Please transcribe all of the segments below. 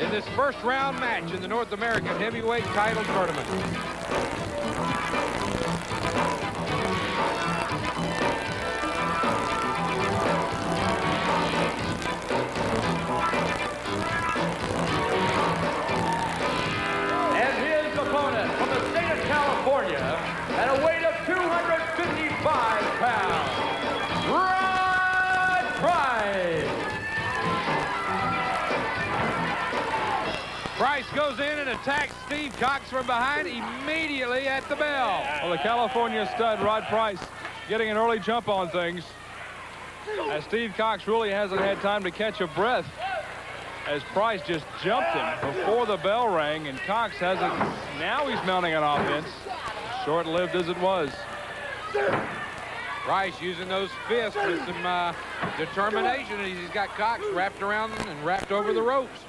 in this first round match in the North American Heavyweight Title Tournament. Price goes in and attacks Steve Cox from behind immediately at the bell. Well, the California stud, Rod Price, getting an early jump on things. As Steve Cox really hasn't had time to catch a breath as Price just jumped him before the bell rang, and Cox hasn't. Now he's mounting an offense, short-lived as it was. Price using those fists with some uh, determination. He's got Cox wrapped around and wrapped over the ropes.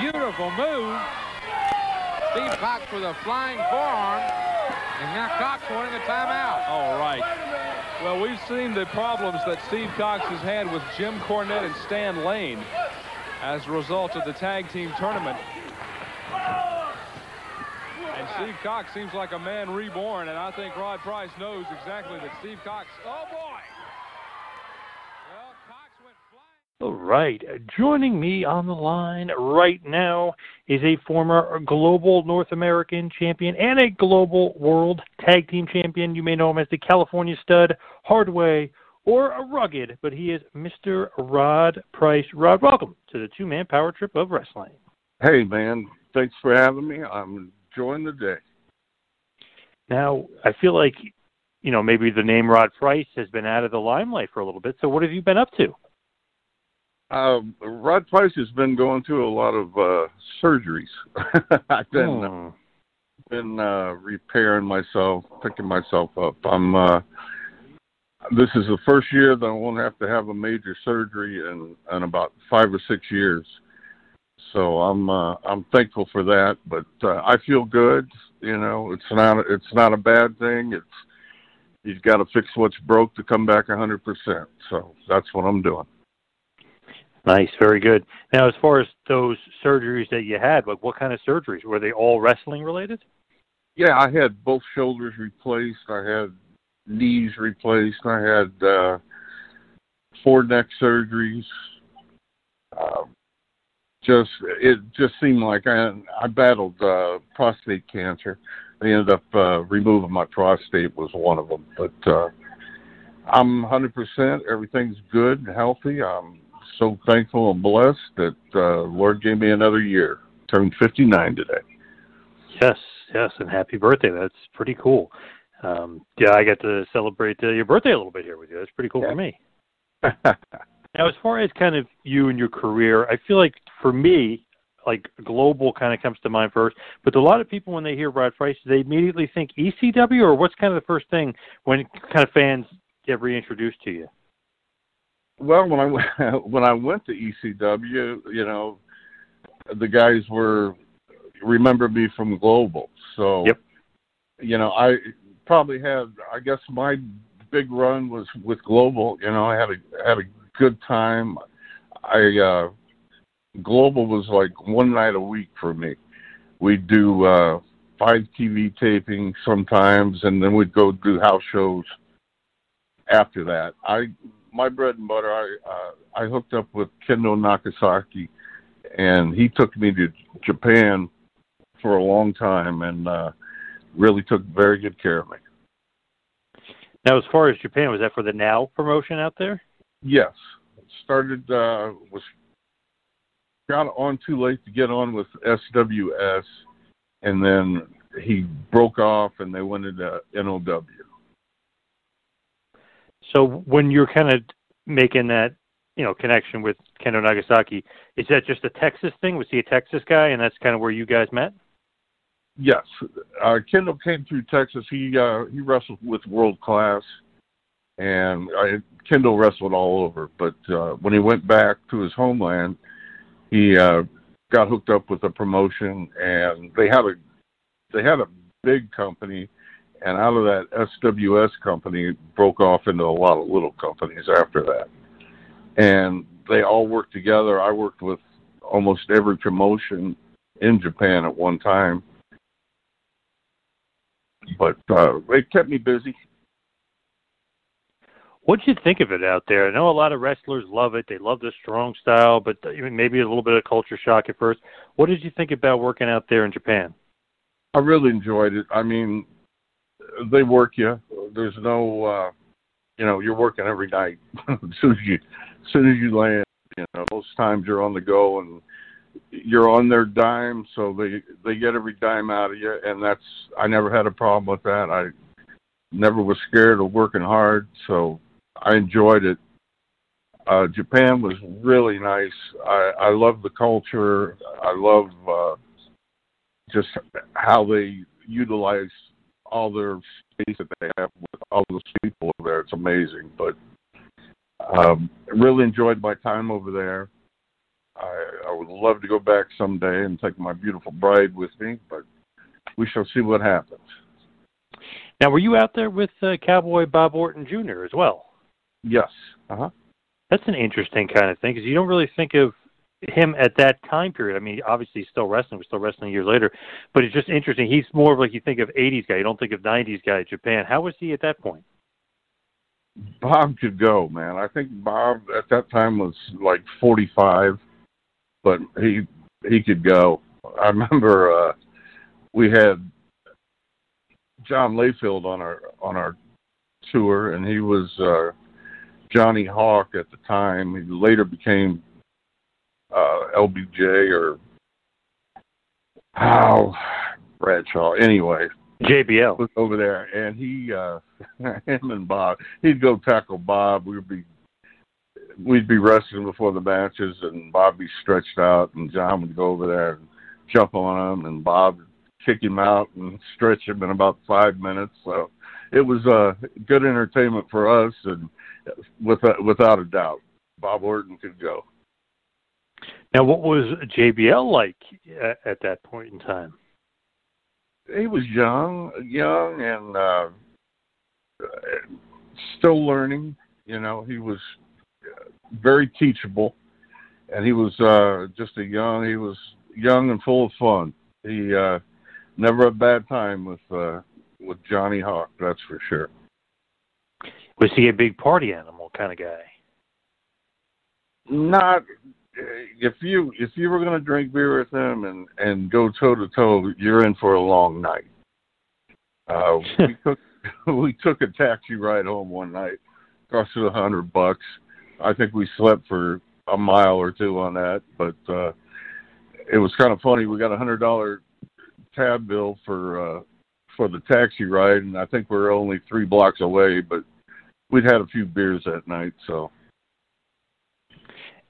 Beautiful move. Steve Cox with a flying forearm. And now Cox wanting a timeout. All right. Well, we've seen the problems that Steve Cox has had with Jim Cornette and Stan Lane as a result of the tag team tournament. And Steve Cox seems like a man reborn, and I think Rod Price knows exactly that Steve Cox, oh boy! All right. Joining me on the line right now is a former global North American champion and a global world tag team champion. You may know him as the California Stud, Hardway, or a Rugged, but he is Mr. Rod Price. Rod, welcome to the two man power trip of wrestling. Hey, man. Thanks for having me. I'm enjoying the day. Now, I feel like, you know, maybe the name Rod Price has been out of the limelight for a little bit. So, what have you been up to? Uh, Rod Price has been going through a lot of uh, surgeries. I've been Hmm. uh, been uh, repairing myself, picking myself up. I'm. Uh, this is the first year that I won't have to have a major surgery in in about five or six years. So I'm uh, I'm thankful for that. But uh, I feel good. You know, it's not it's not a bad thing. It's you've got to fix what's broke to come back a hundred percent. So that's what I'm doing. Nice, very good. Now, as far as those surgeries that you had, like what kind of surgeries were they all wrestling related? Yeah, I had both shoulders replaced. I had knees replaced. I had uh, four neck surgeries. Uh, just it just seemed like I I battled uh, prostate cancer. I ended up uh, removing my prostate was one of them, but uh, I'm 100%. Everything's good and healthy. I'm so thankful and blessed that uh, Lord gave me another year. Turned 59 today. Yes, yes, and happy birthday. That's pretty cool. Um, yeah, I got to celebrate uh, your birthday a little bit here with you. That's pretty cool yeah. for me. now, as far as kind of you and your career, I feel like for me, like global kind of comes to mind first. But a lot of people, when they hear Rod Price, they immediately think ECW, or what's kind of the first thing when kind of fans get reintroduced to you? Well, when I when I went to ECW, you know, the guys were remember me from Global, so yep. you know, I probably had. I guess my big run was with Global. You know, I had a had a good time. I uh Global was like one night a week for me. We'd do uh five TV tapings sometimes, and then we'd go do house shows after that. I my bread and butter. I uh, I hooked up with Kendo Nagasaki, and he took me to Japan for a long time, and uh, really took very good care of me. Now, as far as Japan, was that for the Now promotion out there? Yes, started uh, was got on too late to get on with SWS, and then he broke off, and they went into NOW. So when you're kind of making that, you know, connection with Kendo Nagasaki, is that just a Texas thing? Was he a Texas guy, and that's kind of where you guys met? Yes, uh, Kendo came through Texas. He uh, he wrestled with World Class, and I, Kendo wrestled all over. But uh, when he went back to his homeland, he uh, got hooked up with a promotion, and they had a they had a big company and out of that SWS company broke off into a lot of little companies after that. And they all worked together. I worked with almost every promotion in Japan at one time. But uh, it kept me busy. What did you think of it out there? I know a lot of wrestlers love it. They love the strong style, but maybe a little bit of culture shock at first. What did you think about working out there in Japan? I really enjoyed it. I mean, they work you. There's no, uh, you know, you're working every night. as soon as you, as soon as you land, you know, most times you're on the go and you're on their dime, so they they get every dime out of you, and that's I never had a problem with that. I never was scared of working hard, so I enjoyed it. Uh, Japan was really nice. I I love the culture. I love uh, just how they utilize all their space that they have with all those people over there. It's amazing. But um, really enjoyed my time over there. I, I would love to go back someday and take my beautiful bride with me, but we shall see what happens. Now, were you out there with uh, Cowboy Bob Orton Jr. as well? Yes. Uh huh. That's an interesting kind of thing because you don't really think of him at that time period. I mean, obviously he's still wrestling. We're still wrestling years later, but it's just interesting. He's more of like you think of '80s guy. You don't think of '90s guy. Japan. How was he at that point? Bob could go, man. I think Bob at that time was like 45, but he he could go. I remember uh we had John Layfield on our on our tour, and he was uh Johnny Hawk at the time. He later became uh, LBJ or how Bradshaw. Anyway, JBL was over there, and he, uh, him and Bob, he'd go tackle Bob. We'd be, we'd be wrestling before the matches, and Bob be stretched out, and John would go over there and jump on him, and Bob would kick him out and stretch him in about five minutes. So it was uh, good entertainment for us, and without without a doubt, Bob Orton could go. Now, what was JBL like at, at that point in time? He was young, young, and uh, still learning. You know, he was very teachable, and he was uh, just a young. He was young and full of fun. He uh, never a bad time with uh, with Johnny Hawk. That's for sure. Was he a big party animal kind of guy? Not if you if you were going to drink beer with him and and go toe to toe, you're in for a long night. Uh, we took we took a taxi ride home one night, cost us a hundred bucks. I think we slept for a mile or two on that, but uh, it was kind of funny. We got a hundred dollar tab bill for uh, for the taxi ride, and I think we are only three blocks away, but we'd had a few beers that night, so.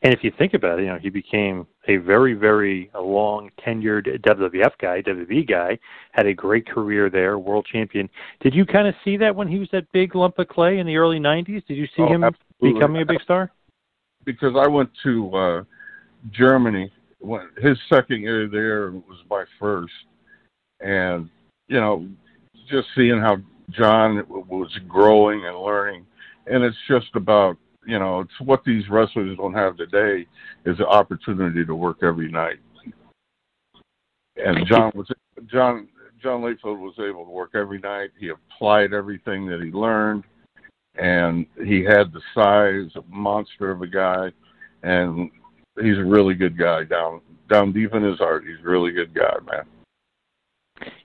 And if you think about it, you know, he became a very, very long tenured WWF guy, WWE guy, had a great career there, world champion. Did you kind of see that when he was that big lump of clay in the early 90s? Did you see oh, him absolutely. becoming a big star? Because I went to uh Germany. When his second year there was my first. And, you know, just seeing how John was growing and learning. And it's just about you know, it's what these wrestlers don't have today is the opportunity to work every night. And John was John John Layfield was able to work every night. He applied everything that he learned, and he had the size, of a monster of a guy, and he's a really good guy down down deep in his heart. He's a really good guy, man.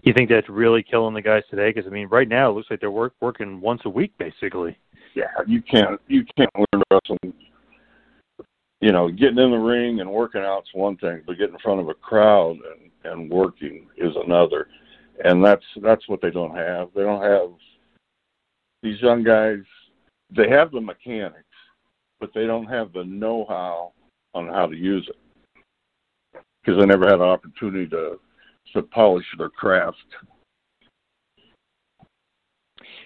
You think that's really killing the guys today? Because I mean, right now it looks like they're work, working once a week, basically yeah, you can't you can't wrestling. You know, getting in the ring and working out's one thing, but getting in front of a crowd and and working is another. And that's that's what they don't have. They don't have these young guys. They have the mechanics, but they don't have the know-how on how to use it because they never had an opportunity to to polish their craft.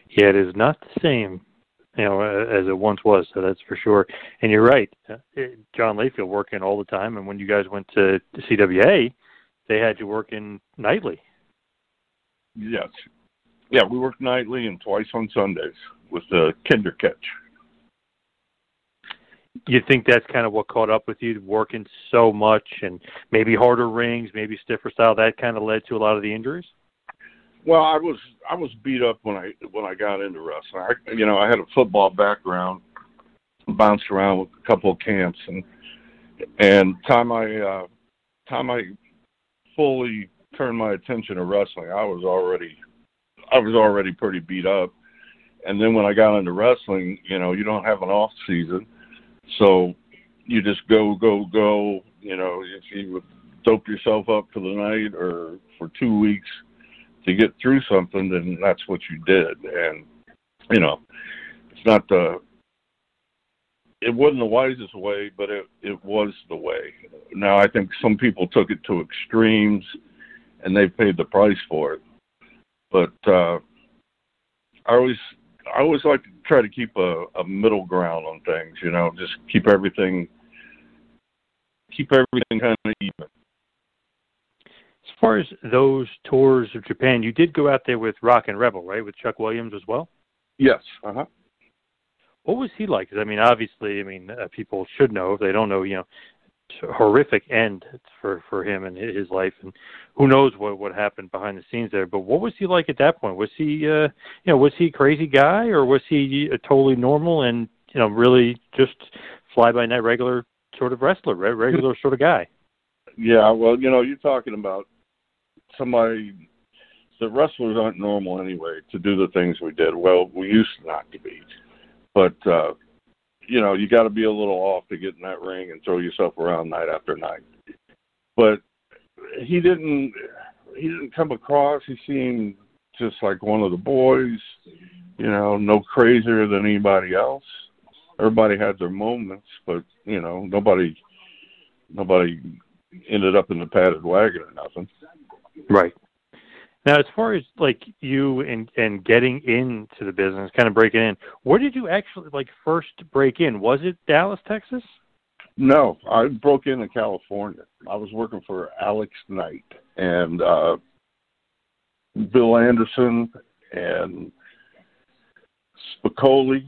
Yeah, it is not the same you know, as it once was. So that's for sure. And you're right, uh, John Layfield working all the time. And when you guys went to, to CWA, they had you working nightly. Yes, yeah, we worked nightly and twice on Sundays with the kinder catch. You think that's kind of what caught up with you, working so much and maybe harder rings, maybe stiffer style. That kind of led to a lot of the injuries. Well, I was I was beat up when I when I got into wrestling. I, you know, I had a football background, bounced around with a couple of camps, and and time I uh, time I fully turned my attention to wrestling, I was already I was already pretty beat up. And then when I got into wrestling, you know, you don't have an off season, so you just go go go. You know, if you would dope yourself up for the night or for two weeks to get through something, then that's what you did. And you know, it's not the it wasn't the wisest way, but it it was the way. Now I think some people took it to extremes, and they paid the price for it. But uh, I always I always like to try to keep a, a middle ground on things. You know, just keep everything keep everything kind of even far as those tours of Japan, you did go out there with Rock and Rebel, right, with Chuck Williams as well. Yes. Uh huh. What was he like? I mean, obviously, I mean, uh, people should know if they don't know. You know, horrific end for for him and his life, and who knows what what happened behind the scenes there. But what was he like at that point? Was he, uh, you know, was he a crazy guy, or was he a totally normal and you know really just fly by night regular sort of wrestler, regular sort of guy? Yeah, well, you know, you're talking about somebody the wrestlers aren't normal anyway to do the things we did. Well, we used not to be, but uh, you know, you got to be a little off to get in that ring and throw yourself around night after night. But he didn't. He didn't come across. He seemed just like one of the boys. You know, no crazier than anybody else. Everybody had their moments, but you know, nobody, nobody ended up in the padded wagon or nothing. Right. Now, as far as like you and and getting into the business, kind of breaking in, where did you actually like first break in? Was it Dallas, Texas? No, I broke in in California. I was working for Alex Knight and uh, Bill Anderson and Spicolli.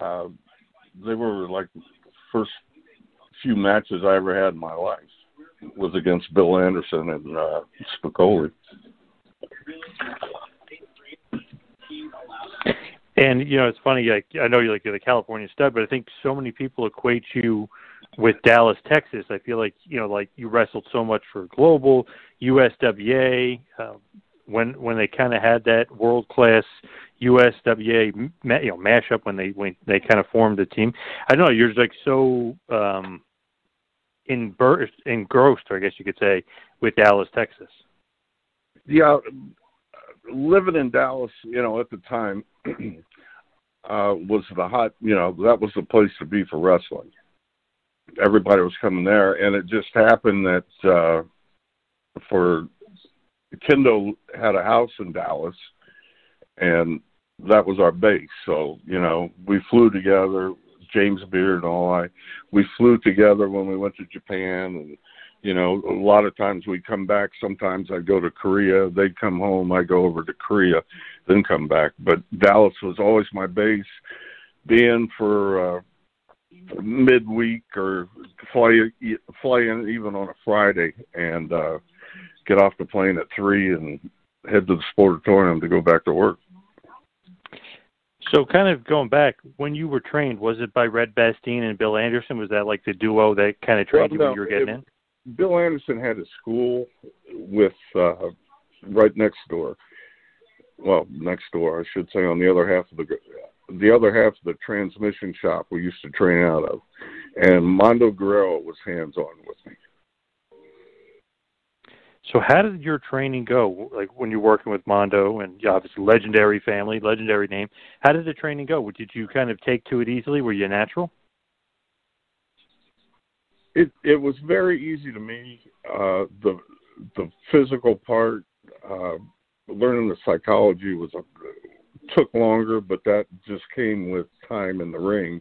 Uh, they were like the first few matches I ever had in my life was against Bill Anderson and uh, Spicolli. And you know, it's funny. Like I know you're like you're the California stud, but I think so many people equate you with Dallas, Texas. I feel like you know, like you wrestled so much for Global, USWA. Uh, when when they kind of had that world class USWA you know mashup when they when they kind of formed the team. I know you're like so um engrossed, engrossed, I guess you could say, with Dallas, Texas. Yeah, living in Dallas, you know, at the time, uh, was the hot, you know, that was the place to be for wrestling. Everybody was coming there, and it just happened that uh, for Kendo had a house in Dallas, and that was our base. So you know, we flew together. James Beard and all I, we flew together when we went to Japan, and you know, a lot of times we come back. Sometimes I go to Korea. They'd come home. I go over to Korea, then come back. But Dallas was always my base. Being for uh, midweek or fly fly in even on a Friday and uh, get off the plane at three and head to the sportatorium to go back to work. So, kind of going back, when you were trained, was it by Red Bastien and Bill Anderson? Was that like the duo that kind of trained well, no, you when you were getting it, in? Bill Anderson had a school with uh, right next door. Well, next door, I should say, on the other half of the the other half of the transmission shop we used to train out of, and Mondo Guerrero was hands on with me. So how did your training go? Like when you're working with Mondo and obviously legendary family, legendary name. How did the training go? Did you kind of take to it easily? Were you natural? It it was very easy to me. Uh, the the physical part, uh, learning the psychology was a, took longer, but that just came with time in the ring.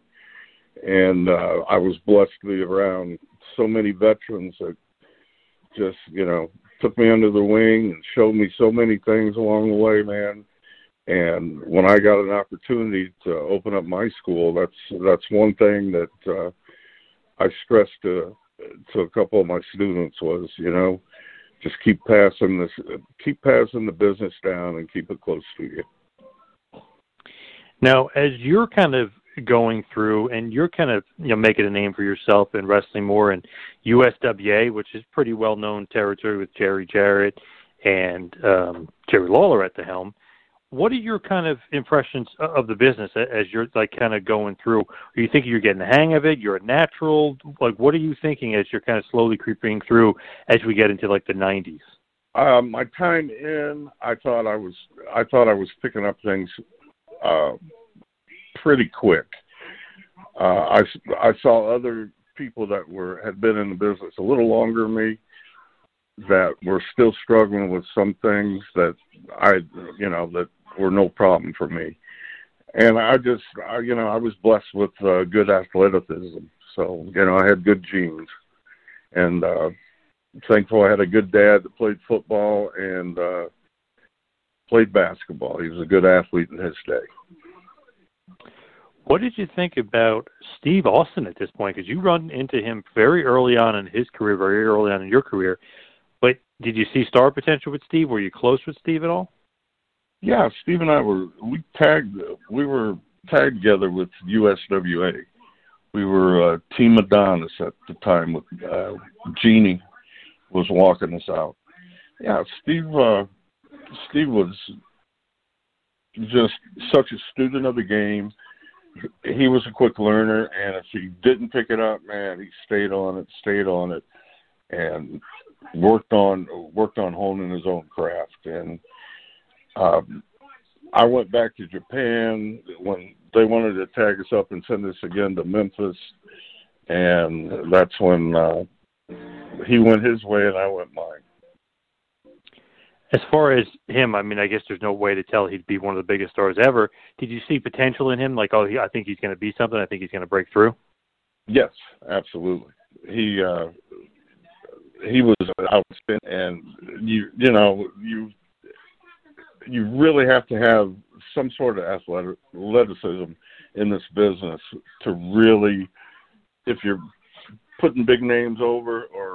And uh, I was blessed to be around so many veterans that just you know took me under the wing and showed me so many things along the way, man. And when I got an opportunity to open up my school, that's that's one thing that uh, I stressed to to a couple of my students was, you know, just keep passing this, keep passing the business down, and keep it close to you. Now, as you're kind of going through and you're kind of you know making a name for yourself in wrestling more in USWA, which is pretty well known territory with Jerry Jarrett and um, Jerry Lawler at the helm. What are your kind of impressions of the business as you're like kind of going through? Are you thinking you're getting the hang of it? You're a natural. Like, what are you thinking as you're kind of slowly creeping through as we get into like the 90s? Um, my time in, I thought I was, I thought I was picking up things uh, pretty quick. Uh, I I saw other people that were had been in the business a little longer than me that were still struggling with some things that I you know that were no problem for me. And I just I, you know I was blessed with uh, good athleticism, so you know I had good genes, and uh, thankful I had a good dad that played football and uh, played basketball. He was a good athlete in his day. What did you think about Steve Austin at this point? Because you run into him very early on in his career, very early on in your career. But did you see star potential with Steve? Were you close with Steve at all? Yeah, Steve and I were we tagged we were tagged together with USWA. We were uh, Team Adonis at the time with uh, Genie was walking us out. Yeah, Steve. Uh, Steve was just such a student of the game he was a quick learner, and if he didn't pick it up, man, he stayed on it, stayed on it, and worked on worked on honing his own craft. And um, I went back to Japan when they wanted to tag us up and send us again to Memphis, and that's when uh, he went his way and I went mine. As far as him, I mean, I guess there's no way to tell he'd be one of the biggest stars ever. Did you see potential in him? Like, oh, he, I think he's going to be something. I think he's going to break through. Yes, absolutely. He uh, he was outstanding, and you you know you you really have to have some sort of athleticism in this business to really, if you're putting big names over or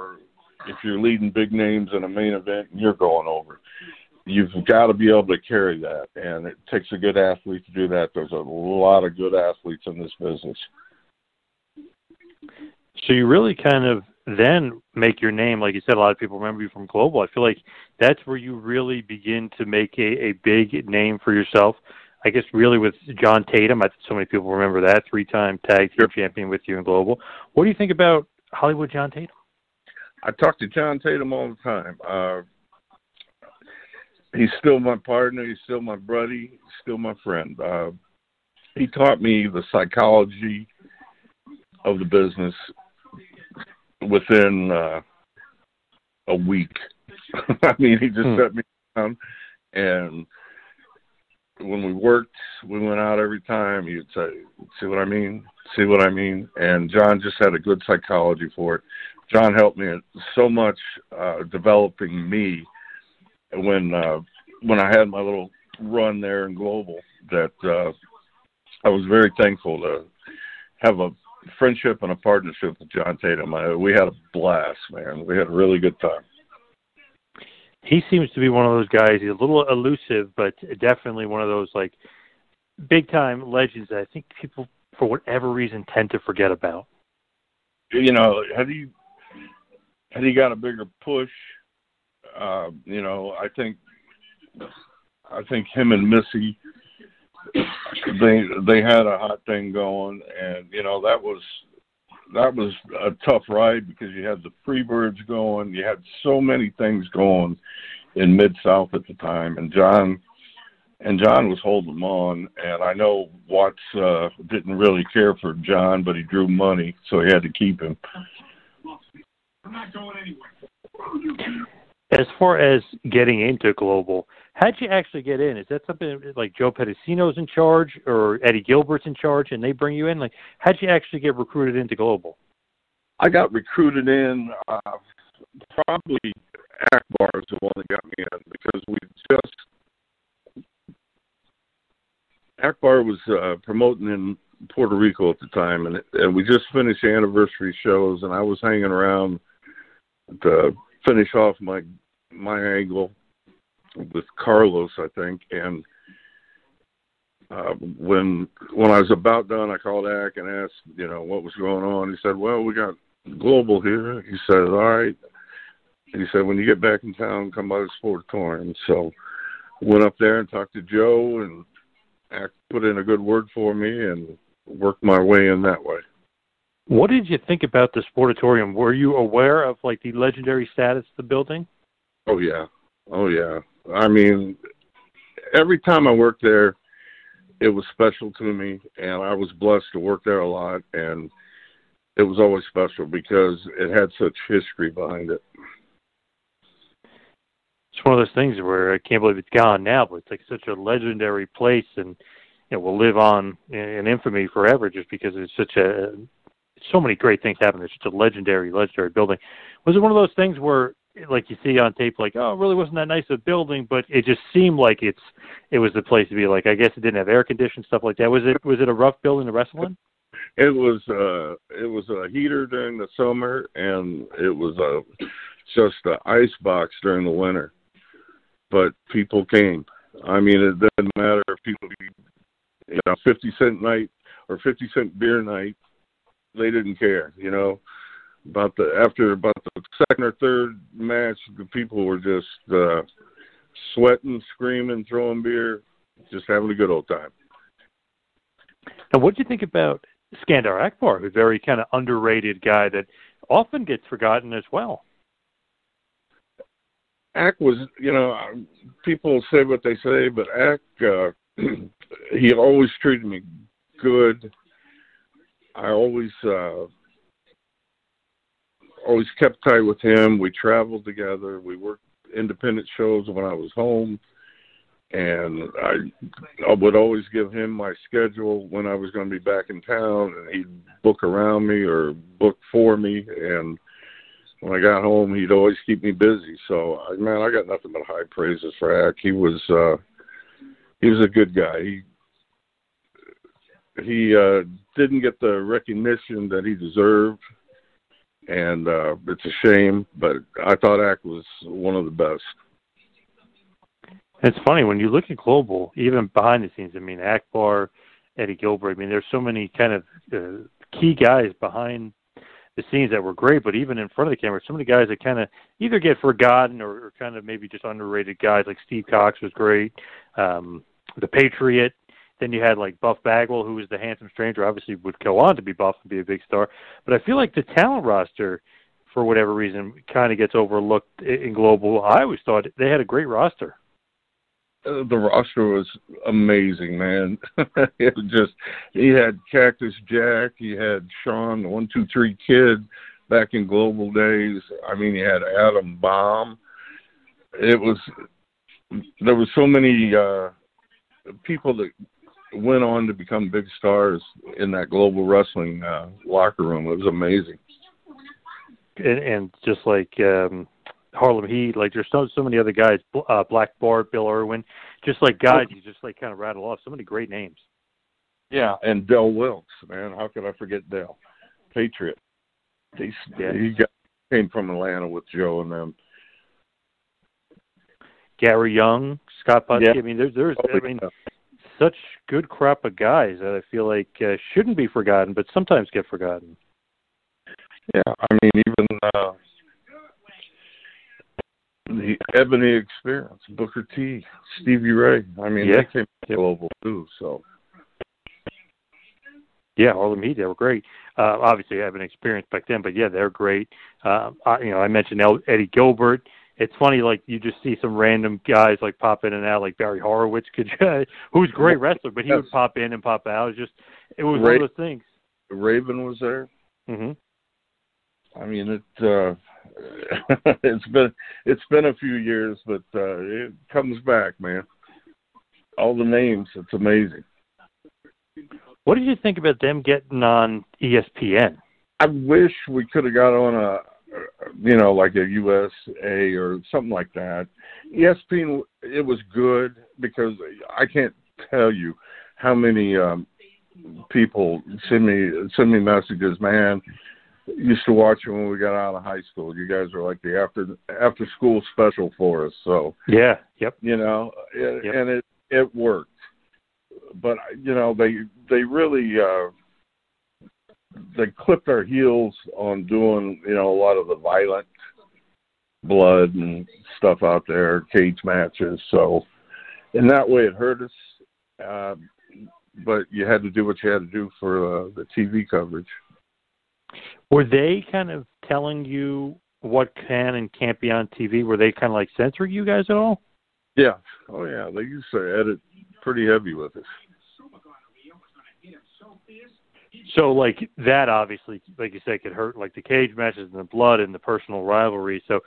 if you're leading big names in a main event and you're going over. You've got to be able to carry that, and it takes a good athlete to do that. There's a lot of good athletes in this business. So you really kind of then make your name, like you said, a lot of people remember you from Global. I feel like that's where you really begin to make a, a big name for yourself. I guess really with John Tatum, I think so many people remember that three-time tag team champion with you in Global. What do you think about Hollywood John Tatum? I talk to John Tatum all the time. Uh, he's still my partner. He's still my buddy. He's still my friend. Uh, he taught me the psychology of the business within uh, a week. I mean, he just hmm. set me down, and when we worked, we went out every time. He'd say, "See what I mean? See what I mean?" And John just had a good psychology for it. John helped me so much uh, developing me when uh, when I had my little run there in global that uh, I was very thankful to have a friendship and a partnership with John Tatum. I, we had a blast, man. We had a really good time. He seems to be one of those guys. He's a little elusive, but definitely one of those like big time legends that I think people, for whatever reason, tend to forget about. You know, have he had he got a bigger push, uh, you know, I think I think him and Missy they they had a hot thing going, and you know that was that was a tough ride because you had the Freebirds going, you had so many things going in Mid South at the time, and John and John was holding them on. And I know Watts uh, didn't really care for John, but he drew money, so he had to keep him. I'm not going anywhere. As far as getting into global, how'd you actually get in? Is that something like Joe Pedicino's in charge or Eddie Gilbert's in charge and they bring you in? Like, how'd you actually get recruited into global? I got recruited in uh, probably Akbar is the one that got me in because we just Akbar was uh, promoting in Puerto Rico at the time, and, and we just finished the anniversary shows, and I was hanging around to finish off my my angle with Carlos, I think, and uh, when when I was about done, I called Ak and asked, you know, what was going on. He said, "Well, we got global here." He said, "All right." And he said, "When you get back in town, come by the sportatorium." So went up there and talked to Joe, and Ak put in a good word for me, and worked my way in that way. What did you think about the sportatorium? Were you aware of like the legendary status of the building? Oh yeah, oh yeah. I mean, every time I worked there, it was special to me, and I was blessed to work there a lot, and it was always special because it had such history behind it. It's one of those things where I can't believe it's gone now, but it's like such a legendary place, and it will live on in infamy forever just because it's such a so many great things happen. It's such a legendary, legendary building. Was it one of those things where, like you see on tape, like, oh, it really wasn't that nice a building, but it just seemed like it's it was the place to be. Like, I guess it didn't have air conditioning stuff like that. Was it was it a rough building to wrestle in? It was uh it was a heater during the summer and it was a just a ice box during the winter. But people came. I mean, it didn't matter if people, you know, fifty cent night or fifty cent beer night they didn't care, you know. About the after about the second or third match, the people were just uh, sweating, screaming, throwing beer, just having a good old time. And what do you think about Skandar Akbar, a very kind of underrated guy that often gets forgotten as well? Ak was, you know, people say what they say, but Ak, uh, he always treated me good. I always uh, always kept tight with him. We traveled together. We worked independent shows when I was home, and I I would always give him my schedule when I was going to be back in town, and he'd book around me or book for me. And when I got home, he'd always keep me busy. So, man, I got nothing but high praises for Ak. He was uh, he was a good guy. He he uh, didn't get the recognition that he deserved, and uh, it's a shame. But I thought Ak was one of the best. It's funny when you look at global, even behind the scenes. I mean, Akbar, Eddie Gilbert. I mean, there's so many kind of uh, key guys behind the scenes that were great, but even in front of the camera, so many guys that kind of either get forgotten or, or kind of maybe just underrated guys. Like Steve Cox was great. Um, the Patriot Then you had like Buff Bagwell, who was the handsome stranger, obviously would go on to be buff and be a big star. But I feel like the talent roster, for whatever reason, kind of gets overlooked in global. I always thought they had a great roster. Uh, the roster was amazing, man. it was just he had Cactus Jack, he had Sean, the one two three kid back in global days. I mean, he had Adam Bomb. It was there were so many uh people that went on to become big stars in that global wrestling uh locker room. It was amazing. And, and just like um Harlem Heat. Like there's so so many other guys, uh, Black Bart, Bill Irwin, just like guys you just like kind of rattle off. So many great names. Yeah, and Del Wilkes, man. How could I forget Del? Patriot. He, yeah. he got, came from Atlanta with Joe and them. Gary Young, Scott Putski. Yeah. I mean, there's there's I mean, such good crop of guys that I feel like uh, shouldn't be forgotten, but sometimes get forgotten. Yeah, I mean, even uh, the Ebony Experience, Booker T, Stevie Ray. I mean, yeah. they came global too. So. Yeah, Harlem Heat, they were great. Uh, obviously, I have an experience back then, but yeah, they're great. Uh, I, you know, I mentioned El- Eddie Gilbert. It's funny, like you just see some random guys like pop in and out, like Barry Horowitz, could who's a great wrestler, but he yes. would pop in and pop out. It was just, it was Ra- one of those things. Raven was there. hmm I mean, it. uh it's been it's been a few years, but uh, it comes back, man. All the names, it's amazing. What did you think about them getting on ESPN? I wish we could have got on a, you know, like a USA or something like that. ESPN, it was good because I can't tell you how many um, people send me send me messages, man used to watch it when we got out of high school. You guys were like the after after school special for us. So yeah, yep. You know, it, yep. and it it worked. But you know, they they really uh they clipped our heels on doing you know a lot of the violent blood and stuff out there, cage matches. So in that way, it hurt us. Uh, but you had to do what you had to do for uh, the TV coverage. Were they kind of telling you what can and can't be on TV? Were they kind of like censoring you guys at all? Yeah. Oh yeah. They used to edit pretty heavy with us. So like that obviously, like you said, could hurt like the cage matches and the blood and the personal rivalry. So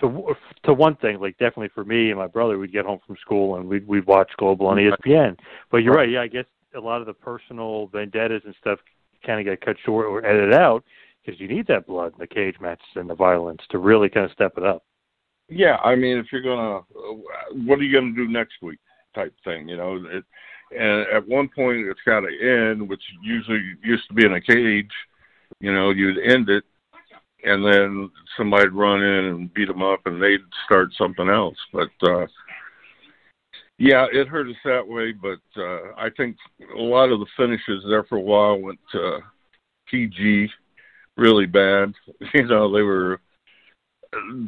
to to one thing, like definitely for me and my brother, we'd get home from school and we'd we'd watch Global on ESPN. But you're right, yeah, I guess a lot of the personal vendettas and stuff kind of get cut short or edited out because you need that blood, and the cage matches, and the violence to really kind of step it up. Yeah, I mean, if you're gonna, uh, what are you gonna do next week? Type thing, you know. It, and at one point, it's got to end, which usually used to be in a cage. You know, you'd end it, and then somebody'd run in and beat them up, and they'd start something else. But uh, yeah, it hurt us that way. But uh, I think a lot of the finishes there for a while went to PG really bad. You know, they were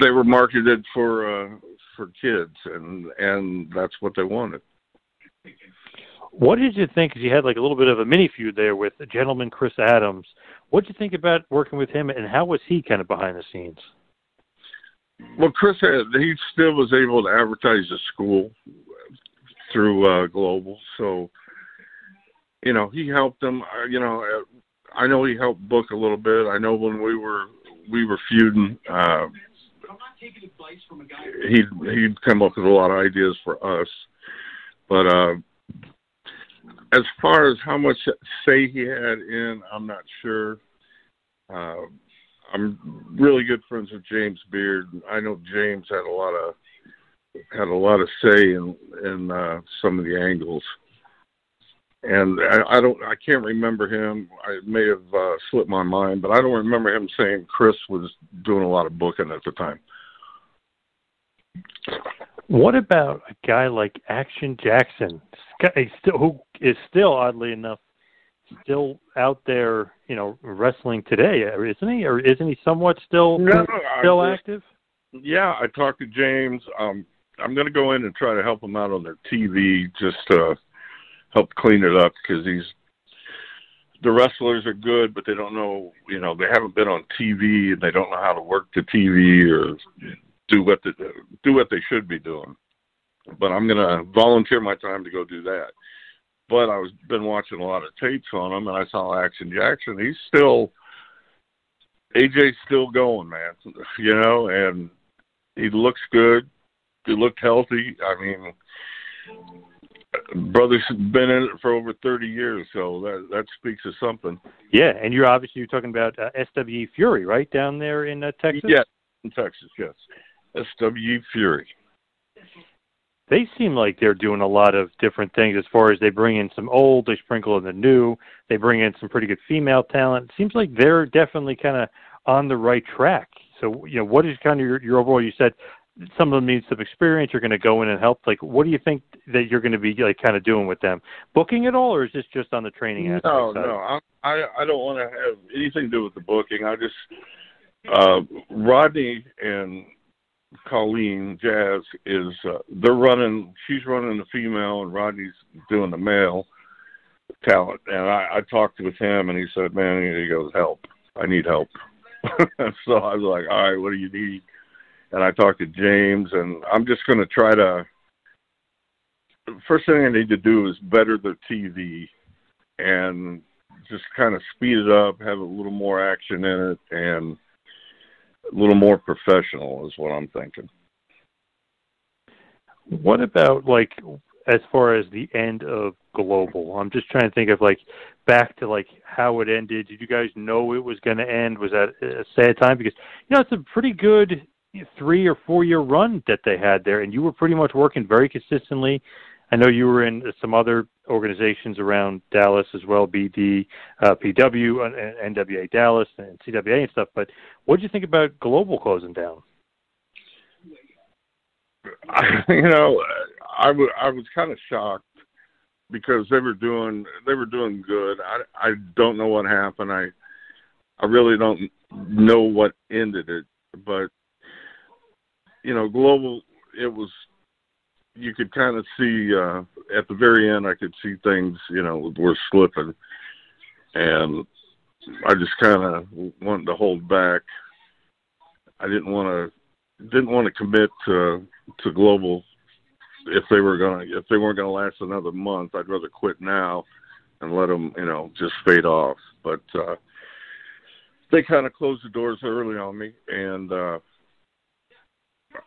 they were marketed for uh, for kids, and and that's what they wanted. What did you think? Because you had like a little bit of a mini feud there with the gentleman Chris Adams. What did you think about working with him, and how was he kind of behind the scenes? Well, Chris, had, he still was able to advertise the school through uh, Global, so you know he helped them. Uh, you know, I know he helped book a little bit. I know when we were we were feuding, uh, he'd he'd come up with a lot of ideas for us. But uh, as far as how much say he had in, I'm not sure. Uh, I'm really good friends with James Beard. I know James had a lot of had a lot of say in in uh, some of the angles and I, I don't I can't remember him. I may have uh, slipped my mind, but I don't remember him saying Chris was doing a lot of booking at the time. What about a guy like Action Jackson, still, who is still oddly enough still out there, you know, wrestling today, isn't he? Or isn't he somewhat still no, still just, active? Yeah, I talked to James. Um, I'm going to go in and try to help him out on their TV, just uh, helped clean it up because he's the wrestlers are good, but they don't know, you know, they haven't been on TV and they don't know how to work the TV or do what the, do what they should be doing. But I'm gonna volunteer my time to go do that. But I was been watching a lot of tapes on him, and I saw Action Jackson. He's still AJ's still going, man. You know, and he looks good. He looked healthy. I mean, brother's been in it for over 30 years, so that that speaks of something. Yeah, and you're obviously you're talking about uh, SWE Fury, right down there in uh, Texas. Yeah, in Texas, yes. SWE Fury. They seem like they're doing a lot of different things as far as they bring in some old, they sprinkle in the new, they bring in some pretty good female talent. It seems like they're definitely kind of on the right track. So, you know, what is kind of your, your overall? You said some of them need some experience. You're going to go in and help. Like, what do you think that you're going to be like kind of doing with them? Booking it all, or is this just on the training aspect? No, no, I I, I don't want to have anything to do with the booking. I just uh, Rodney and Colleen Jazz is uh, they're running. She's running the female, and Rodney's doing the male talent. And I, I talked with him, and he said, "Man, he goes help. I need help." so I was like, "All right, what do you need?" and I talked to James, and I'm just going to try to. First thing I need to do is better the TV, and just kind of speed it up, have a little more action in it, and a little more professional is what I'm thinking. What about like as far as the end of global? I'm just trying to think of like back to like how it ended. Did you guys know it was going to end? Was that a sad time? Because you know it's a pretty good three or four year run that they had there, and you were pretty much working very consistently. I know you were in some other organizations around Dallas as well, BD, uh, PW, uh, NWA Dallas, and CWA and stuff. But what did you think about Global closing down? You know, I, w- I was kind of shocked because they were doing they were doing good. I I don't know what happened. I I really don't know what ended it, but you know, global. It was you could kind of see uh, at the very end. I could see things, you know, were slipping, and I just kind of wanted to hold back. I didn't want to didn't want to commit to to global if they were gonna if they weren't gonna last another month. I'd rather quit now and let them, you know, just fade off. But uh, they kind of closed the doors early on me, and uh,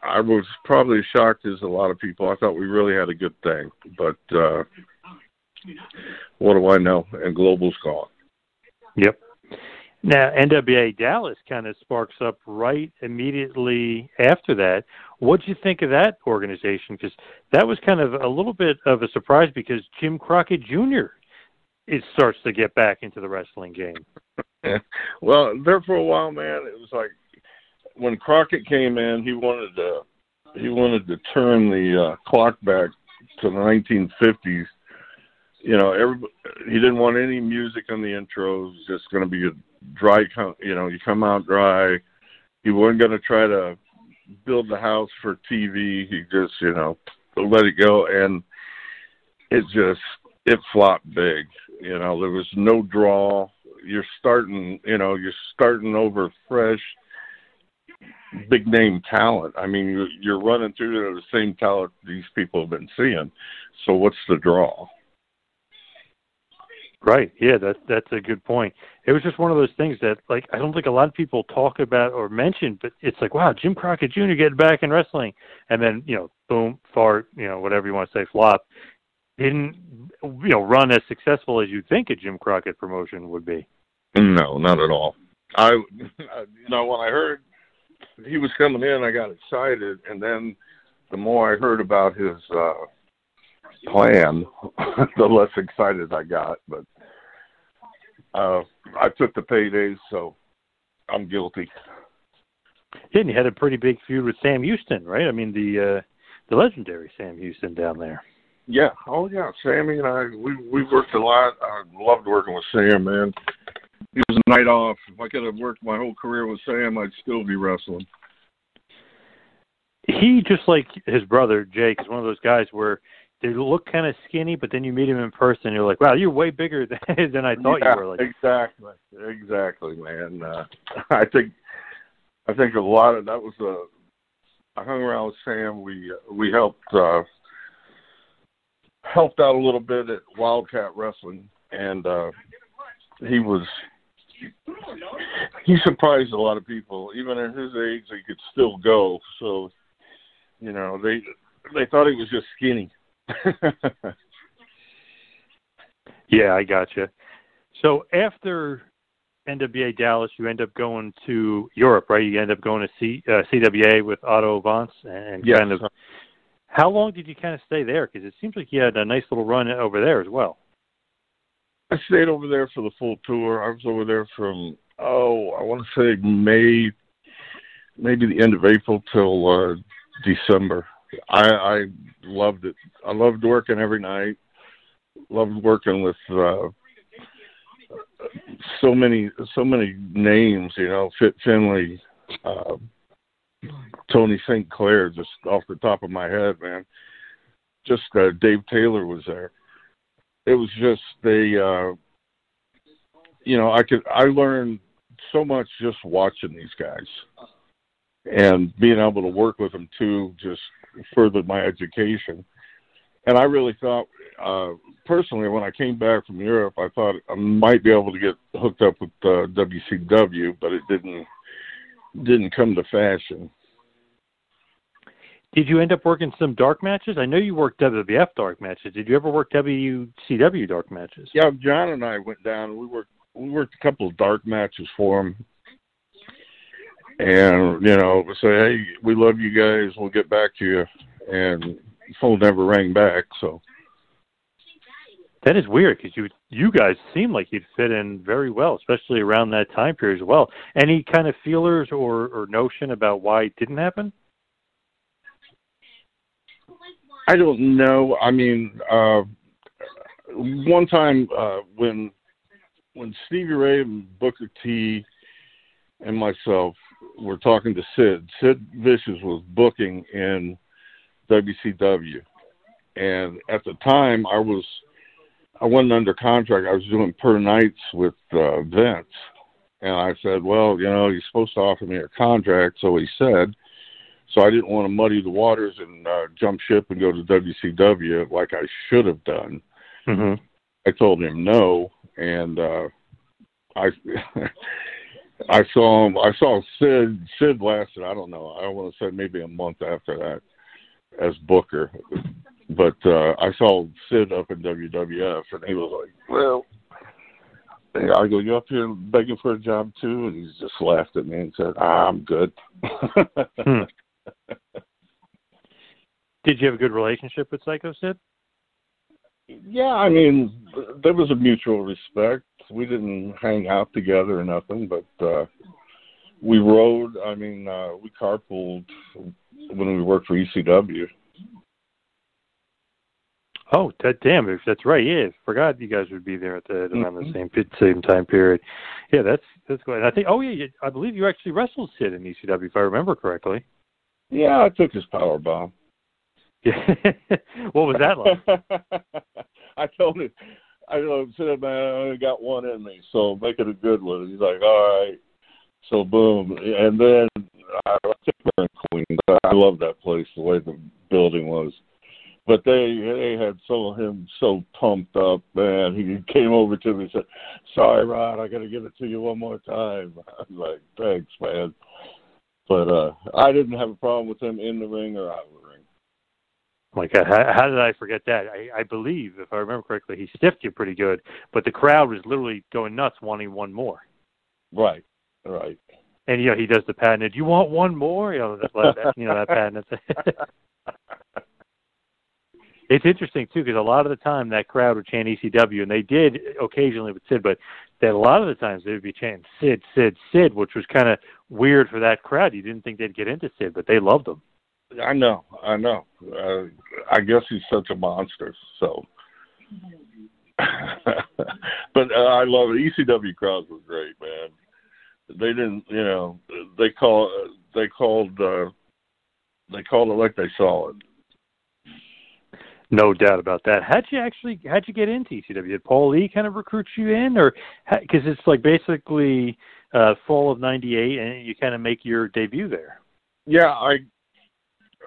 I was probably shocked as a lot of people. I thought we really had a good thing, but uh, what do I know? And global's gone. Yep. Now NWA Dallas kind of sparks up right immediately after that. What do you think of that organization? Because that was kind of a little bit of a surprise because Jim Crockett Jr. it starts to get back into the wrestling game. well, there for a while, man, it was like when Crockett came in, he wanted to he wanted to turn the uh, clock back to the 1950s. You know, every he didn't want any music on the intros. Just going to be a dry, you know, you come out dry. He wasn't going to try to build the house for TV. He just, you know, let it go, and it just it flopped big. You know, there was no draw. You're starting, you know, you're starting over fresh big name talent. I mean, you're running through the same talent these people have been seeing. So what's the draw? Right. Yeah, that's that's a good point. It was just one of those things that like I don't think a lot of people talk about or mention, but it's like, wow, Jim Crockett Jr. getting back in wrestling and then, you know, boom, fart, you know, whatever you want to say, flop. Didn't you know, run as successful as you think a Jim Crockett promotion would be. No, not at all. I you know, when I heard he was coming in, I got excited, and then the more I heard about his uh, plan, the less excited I got. But uh, I took the paydays, so I'm guilty. And you had a pretty big feud with Sam Houston, right? I mean, the uh, the legendary Sam Houston down there. Yeah. Oh yeah, Sammy and I we we worked a lot. I loved working with Sam, man it was a night off. If I could have worked my whole career with Sam, I'd still be wrestling. He just like his brother Jake is one of those guys where they look kind of skinny, but then you meet him in person, and you're like, wow, you're way bigger than than I thought yeah, you were. Like exactly, exactly, man. Uh, I think I think a lot of that was a. I hung around with Sam. We we helped uh, helped out a little bit at Wildcat Wrestling, and uh, he was he surprised a lot of people. Even at his age, he could still go. So, you know, they they thought he was just skinny. yeah, I gotcha. So after NWA Dallas, you end up going to Europe, right? You end up going to C, uh, CWA with Otto Wanz, and yes. kind of. How long did you kind of stay there? Because it seems like you had a nice little run over there as well. I stayed over there for the full tour. I was over there from oh, I want to say May, maybe the end of April till uh, December. I, I loved it. I loved working every night. Loved working with uh, so many so many names. You know, Fit Finlay, uh, Tony St. Clair, just off the top of my head, man. Just uh, Dave Taylor was there. It was just a, uh, you know, I could I learned so much just watching these guys, and being able to work with them too just furthered my education. And I really thought, uh, personally, when I came back from Europe, I thought I might be able to get hooked up with uh, WCW, but it didn't didn't come to fashion. Did you end up working some dark matches? I know you worked WWF dark matches. Did you ever work WCW dark matches? Yeah, John and I went down. And we worked we worked a couple of dark matches for him, and you know, say, hey, we love you guys. We'll get back to you, and phone never rang back. So that is weird because you you guys seem like you'd fit in very well, especially around that time period as well. Any kind of feelers or, or notion about why it didn't happen? I don't know. I mean, uh, one time uh, when when Stevie Ray and Booker T and myself were talking to Sid, Sid Vicious was booking in WCW, and at the time I was I wasn't under contract. I was doing per nights with uh, Vince, and I said, "Well, you know, he's supposed to offer me a contract," so he said. So I didn't want to muddy the waters and uh, jump ship and go to WCW like I should have done. Mm-hmm. I told him no, and uh, I I saw him. I saw Sid. Sid lasted. I don't know. I want to say maybe a month after that as Booker, but uh, I saw Sid up in WWF, and he was like, "Well." I go, you up here begging for a job too? And he just laughed at me and said, ah, I'm good. hmm. Did you have a good relationship with Psycho Sid? Yeah, I mean, there was a mutual respect. We didn't hang out together or nothing, but uh we rode. I mean, uh we carpooled when we worked for ECW. Oh, that damn! If that's right, yeah, forgot you guys would be there at the around mm-hmm. the same same time period. Yeah, that's that's good. I think, oh yeah, I believe you actually wrestled Sid in ECW, if I remember correctly. Yeah, I took his power bomb. What was that like? I told him, I said, man, I only got one in me, so make it a good one. He's like, all right. So boom, and then I took her in Queens. I love that place, the way the building was. But they they had so him so pumped up, man. He came over to me and said, "Sorry, Rod, I got to give it to you one more time." I was like, "Thanks, man." But uh I didn't have a problem with him in the ring or out of the ring. My God, how, how did I forget that? I, I believe, if I remember correctly, he stiffed you pretty good, but the crowd was literally going nuts, wanting one more. Right, right. And you know, he does the patented. You want one more? You know, that, you know that patent. it's interesting too because a lot of the time that crowd would chant ECW, and they did occasionally with Sid, but that a lot of the times they would be chanting Sid, Sid, Sid, which was kind of weird for that crowd. You didn't think they'd get into Sid, but they loved him. I know, I know. Uh, I guess he's such a monster. So, but uh, I love it. ECW crowds were great, man. They didn't, you know, they call they called uh, they called it like they saw it. No doubt about that. How'd you actually how'd you get into ECW? Did Paul Lee kind of recruit you in, or because it's like basically uh, fall of '98, and you kind of make your debut there? Yeah, I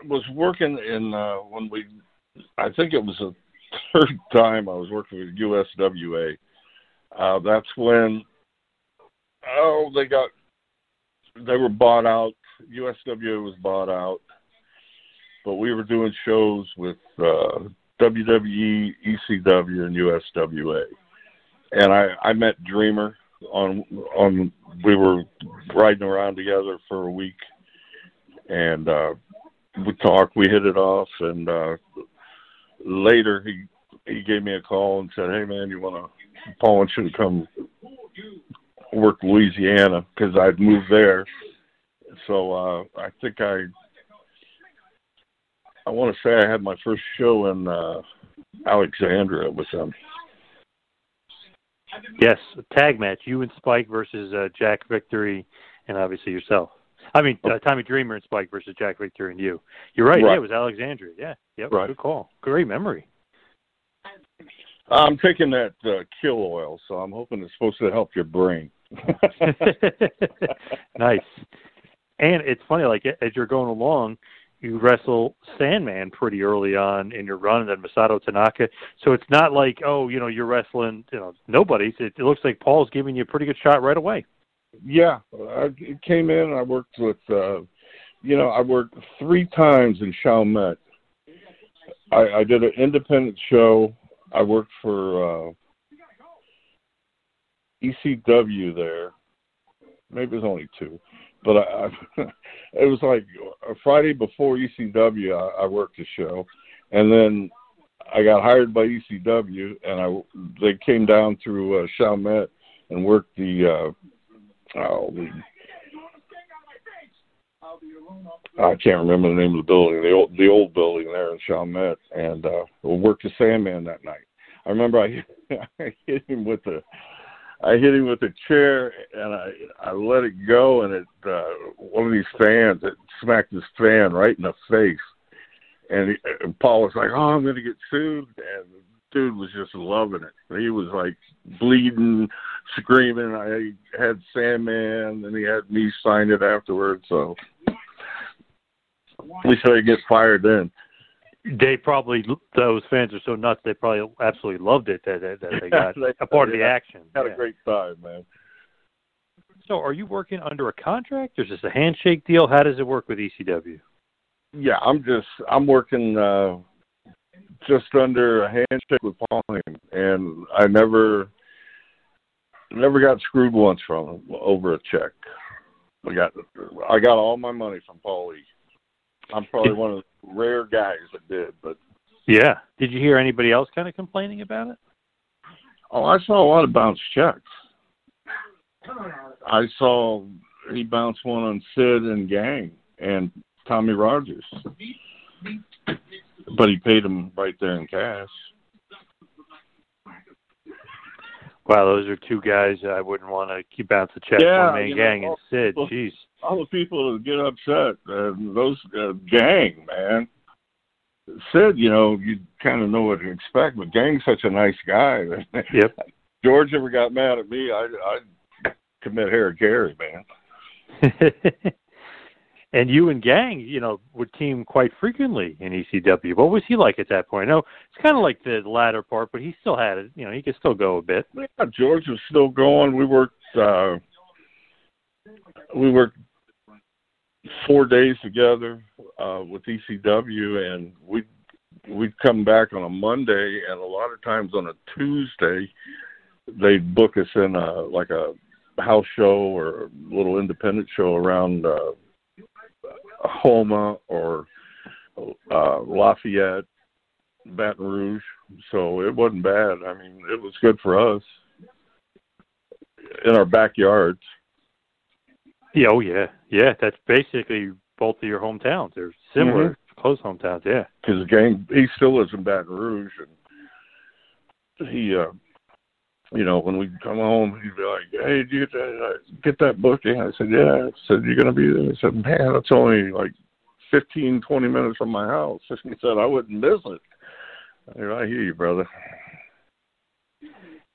was working in uh, when we. I think it was the third time I was working with USWA. Uh, that's when oh they got they were bought out. USWA was bought out, but we were doing shows with uh, WWE, ECW, and USWA, and I I met Dreamer on on. We were riding around together for a week, and uh, we talked. We hit it off, and uh, later he he gave me a call and said, "Hey man, you want to Paul wants you to come work Louisiana because I'd moved there." So uh, I think I I want to say I had my first show in uh, Alexandria with them. Yes, tag match. You and Spike versus uh, Jack Victory, and obviously yourself. I mean, uh, Tommy Dreamer and Spike versus Jack Victory and you. You're right. Right. Yeah, it was Alexandria. Yeah. Yep. Right. Good call. Great memory. I'm taking that uh, krill oil, so I'm hoping it's supposed to help your brain. nice. And it's funny, like as you're going along, you wrestle Sandman pretty early on in your run, and then Masato Tanaka. So it's not like, oh, you know, you're wrestling, you know, nobody's. It, it looks like Paul's giving you a pretty good shot right away. Yeah, I came in. I worked with, uh, you know, I worked three times in Chalmette. I, I did an independent show. I worked for uh, ECW there. Maybe it was only two, but I, I it was like a Friday before ECW. I, I worked a show, and then I got hired by ECW, and I they came down through uh, Chalmette and worked the uh, oh the I can't remember the name of the building, the old the old building there in Chalmette, and uh, worked the Sandman that night. I remember I I hit him with a I hit him with a chair and I I let it go and it uh, one of these fans it smacked his fan right in the face, and, he, and Paul was like, "Oh, I'm to get sued," and the dude was just loving it. He was like bleeding, screaming. I had Sandman, and he had me sign it afterwards. So at least I get fired then. They probably those fans are so nuts. They probably absolutely loved it that that, that they got a part of the action. Had Yeah. a great time, man. So, are you working under a contract? Or is this a handshake deal? How does it work with ECW? Yeah, I'm just I'm working uh just under a handshake with Paul Heyman, and I never never got screwed once from him over a check. I got I got all my money from Paul Lee. I'm probably one of the rare guys that did, but Yeah. Did you hear anybody else kind of complaining about it? oh, I saw a lot of bounce checks. I saw he bounced one on Sid and Gang and Tommy Rogers, but he paid him right there in cash. Wow, those are two guys I wouldn't want to keep bounce a check. Yeah, you know, gang and Sid. well, Jeez. All the people that get upset, uh, those uh, gang, man. Sid, you know, you kind of know what to expect, but Gang's such a nice guy. Yep. George ever got mad at me, I I commit hara-kiri, man. and you and Gang, you know, would team quite frequently in ECW. What was he like at that point? Know it's kind of like the latter part, but he still had it. You know, he could still go a bit. Yeah, George was still going. We worked uh we worked four days together uh with ECW and we we'd come back on a Monday and a lot of times on a Tuesday they'd book us in a like a house show or a little independent show around uh Houma or uh Lafayette, Baton Rouge. So it wasn't bad. I mean, it was good for us in our backyards. Yeah, oh yeah, yeah. That's basically both of your hometowns. They're similar, close hometowns. Yeah. because the gang he still lives in Baton Rouge and he uh you know when we'd come home he'd be like hey did you get that uh, get that booking I said yeah I said you're gonna be there I said man that's only like fifteen twenty minutes from my house And he said I wouldn't miss it I hear you, brother.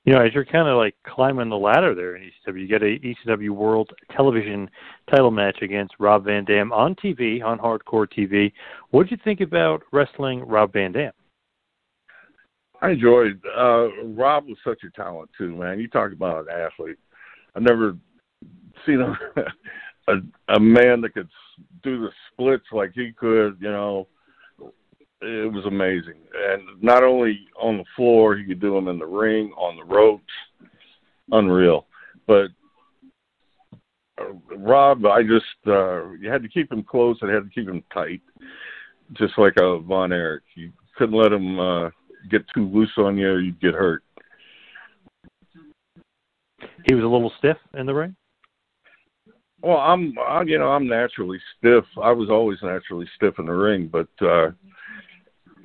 You know, as you're kind of like climbing the ladder there in ECW, you get a ECW World Television title match against Rob Van Dam on TV, on Hardcore TV. What did you think about wrestling Rob Van Dam? I enjoyed. Uh, Rob was such a talent too, man. You talk about an athlete. I've never seen a, a a man that could do the splits like he could. You know, it was amazing. And not only on the floor, he could do them in the ring, on the ropes, unreal. But uh, Rob, I just uh, you had to keep him close and had to keep him tight, just like a Von Erich. You couldn't let him uh, get too loose on you, or you'd get hurt. He was a little stiff in the ring. Well, I'm, I, you know, I'm naturally stiff. I was always naturally stiff in the ring, but uh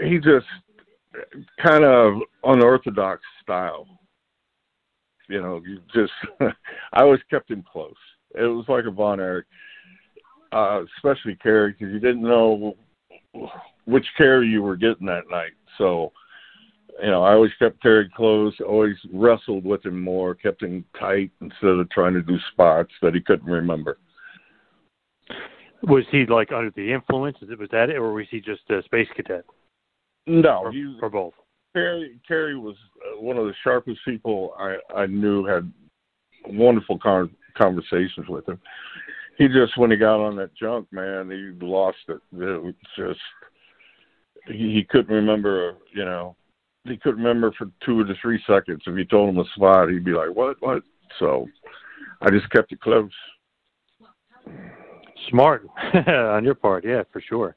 he just kind of unorthodox style. You know, you just I always kept him close. It was like a Von Erich, uh, especially Kerry, because you didn't know which Kerry you were getting that night. So, you know, I always kept Kerry close, always wrestled with him more, kept him tight instead of trying to do spots that he couldn't remember. Was he like under the influence? Was that it, or was he just a space cadet? No, or, he, or both. Kerry Kerry was uh, one of the sharpest people I I knew. Had wonderful con- conversations with him. He just when he got on that junk, man, he lost it. It was just he, he couldn't remember. You know, he couldn't remember for two or three seconds. If you told him a spot, he'd be like, "What? What?" So I just kept it close. Smart on your part, yeah, for sure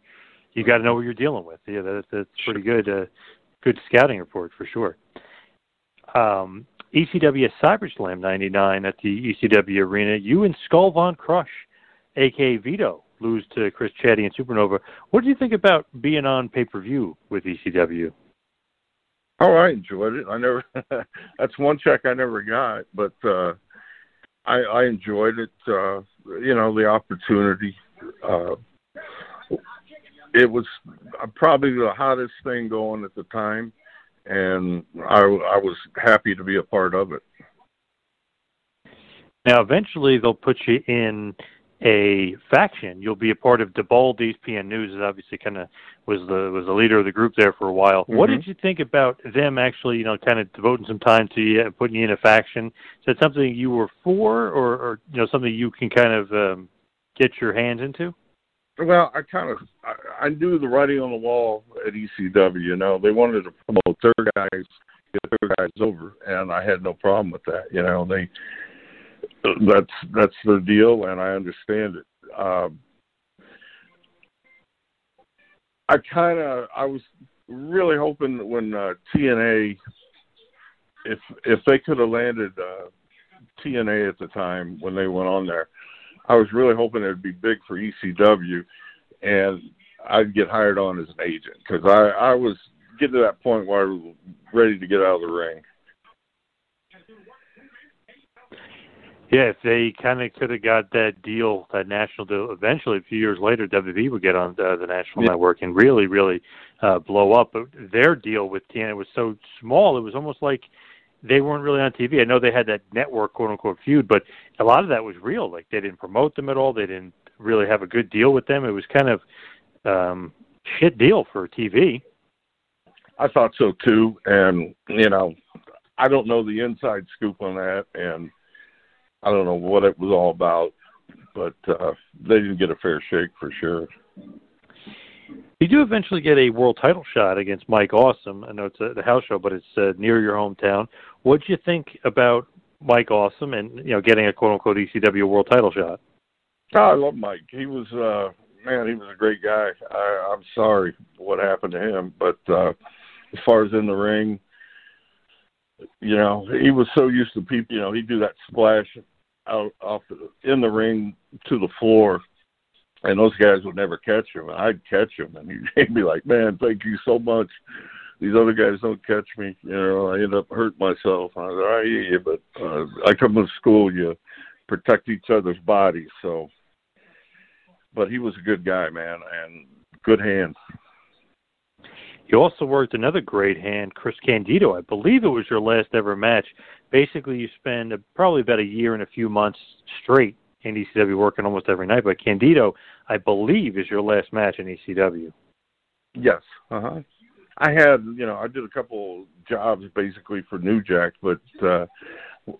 you got to know what you're dealing with. Yeah, that, that's pretty good. Uh, good scouting report for sure. Um, ECW CyberSlam 99 at the ECW Arena. You and Skull Von Krush, aka Vito, lose to Chris Chetti and Supernova. What do you think about being on pay per view with ECW? Oh, I enjoyed it. I never. that's one check I never got, but uh, I, I enjoyed it. Uh, you know, the opportunity. Uh, it was probably the hottest thing going at the time, and I, I was happy to be a part of it. Now, eventually, they'll put you in a faction. You'll be a part of DeBold ESPN News. Is obviously kind of was the was the leader of the group there for a while. Mm-hmm. What did you think about them actually, you know, kind of devoting some time to you and putting you in a faction? Is that something you were for, or, or you know, something you can kind of um, get your hands into? Well, I kind of I, I knew the writing on the wall at ECW. You know, they wanted to promote their guys, get their guys over, and I had no problem with that. You know, they that's that's their deal, and I understand it. Um, I kind of I was really hoping when uh, TNN, if if they could have landed uh, TNN at the time when they went on there, I was really hoping it'd be big for ECW, and I'd get hired on as an agent because I I was getting to that point where I was ready to get out of the ring. Yeah, if they kind of could have got that deal, that national deal, eventually a few years later, WWE would get on uh, the national yeah. network and really, really uh, blow up. But their deal with TNN was so small; it was almost like they weren't really on TV. I know they had that network quote unquote feud, but a lot of that was real. Like they didn't promote them at all. They didn't really have a good deal with them. It was kind of um shit deal for TV. I thought so too, and you know, I don't know the inside scoop on that, and I don't know what it was all about, but uh, they didn't get a fair shake for sure. You do eventually get a world title shot against Mike Awesome. I know it's a, the house show, but it's uh, near your hometown. What do you think about Mike Awesome and you know getting a quote unquote ECW world title shot? Oh, I love Mike. He was uh man, he was a great guy. I, I'm sorry what happened to him, but uh as far as in the ring, you know, he was so used to people. You know, he'd do that splash out off in the ring to the floor, and those guys would never catch him. And I'd catch him, and he'd be like, "Man, thank you so much." these other guys don't catch me. You know, I end up hurting myself. I said, I hear you, but uh, I come to school, you protect each other's bodies. So, but he was a good guy, man, and good hands. You also worked another great hand, Chris Candido. I believe it was your last ever match. Basically, you spend probably about a year and a few months straight in ECW working almost every night. But Candido, I believe, is your last match in ECW. Yes. Uh huh. I had, you know, I did a couple jobs basically for New Jack, but uh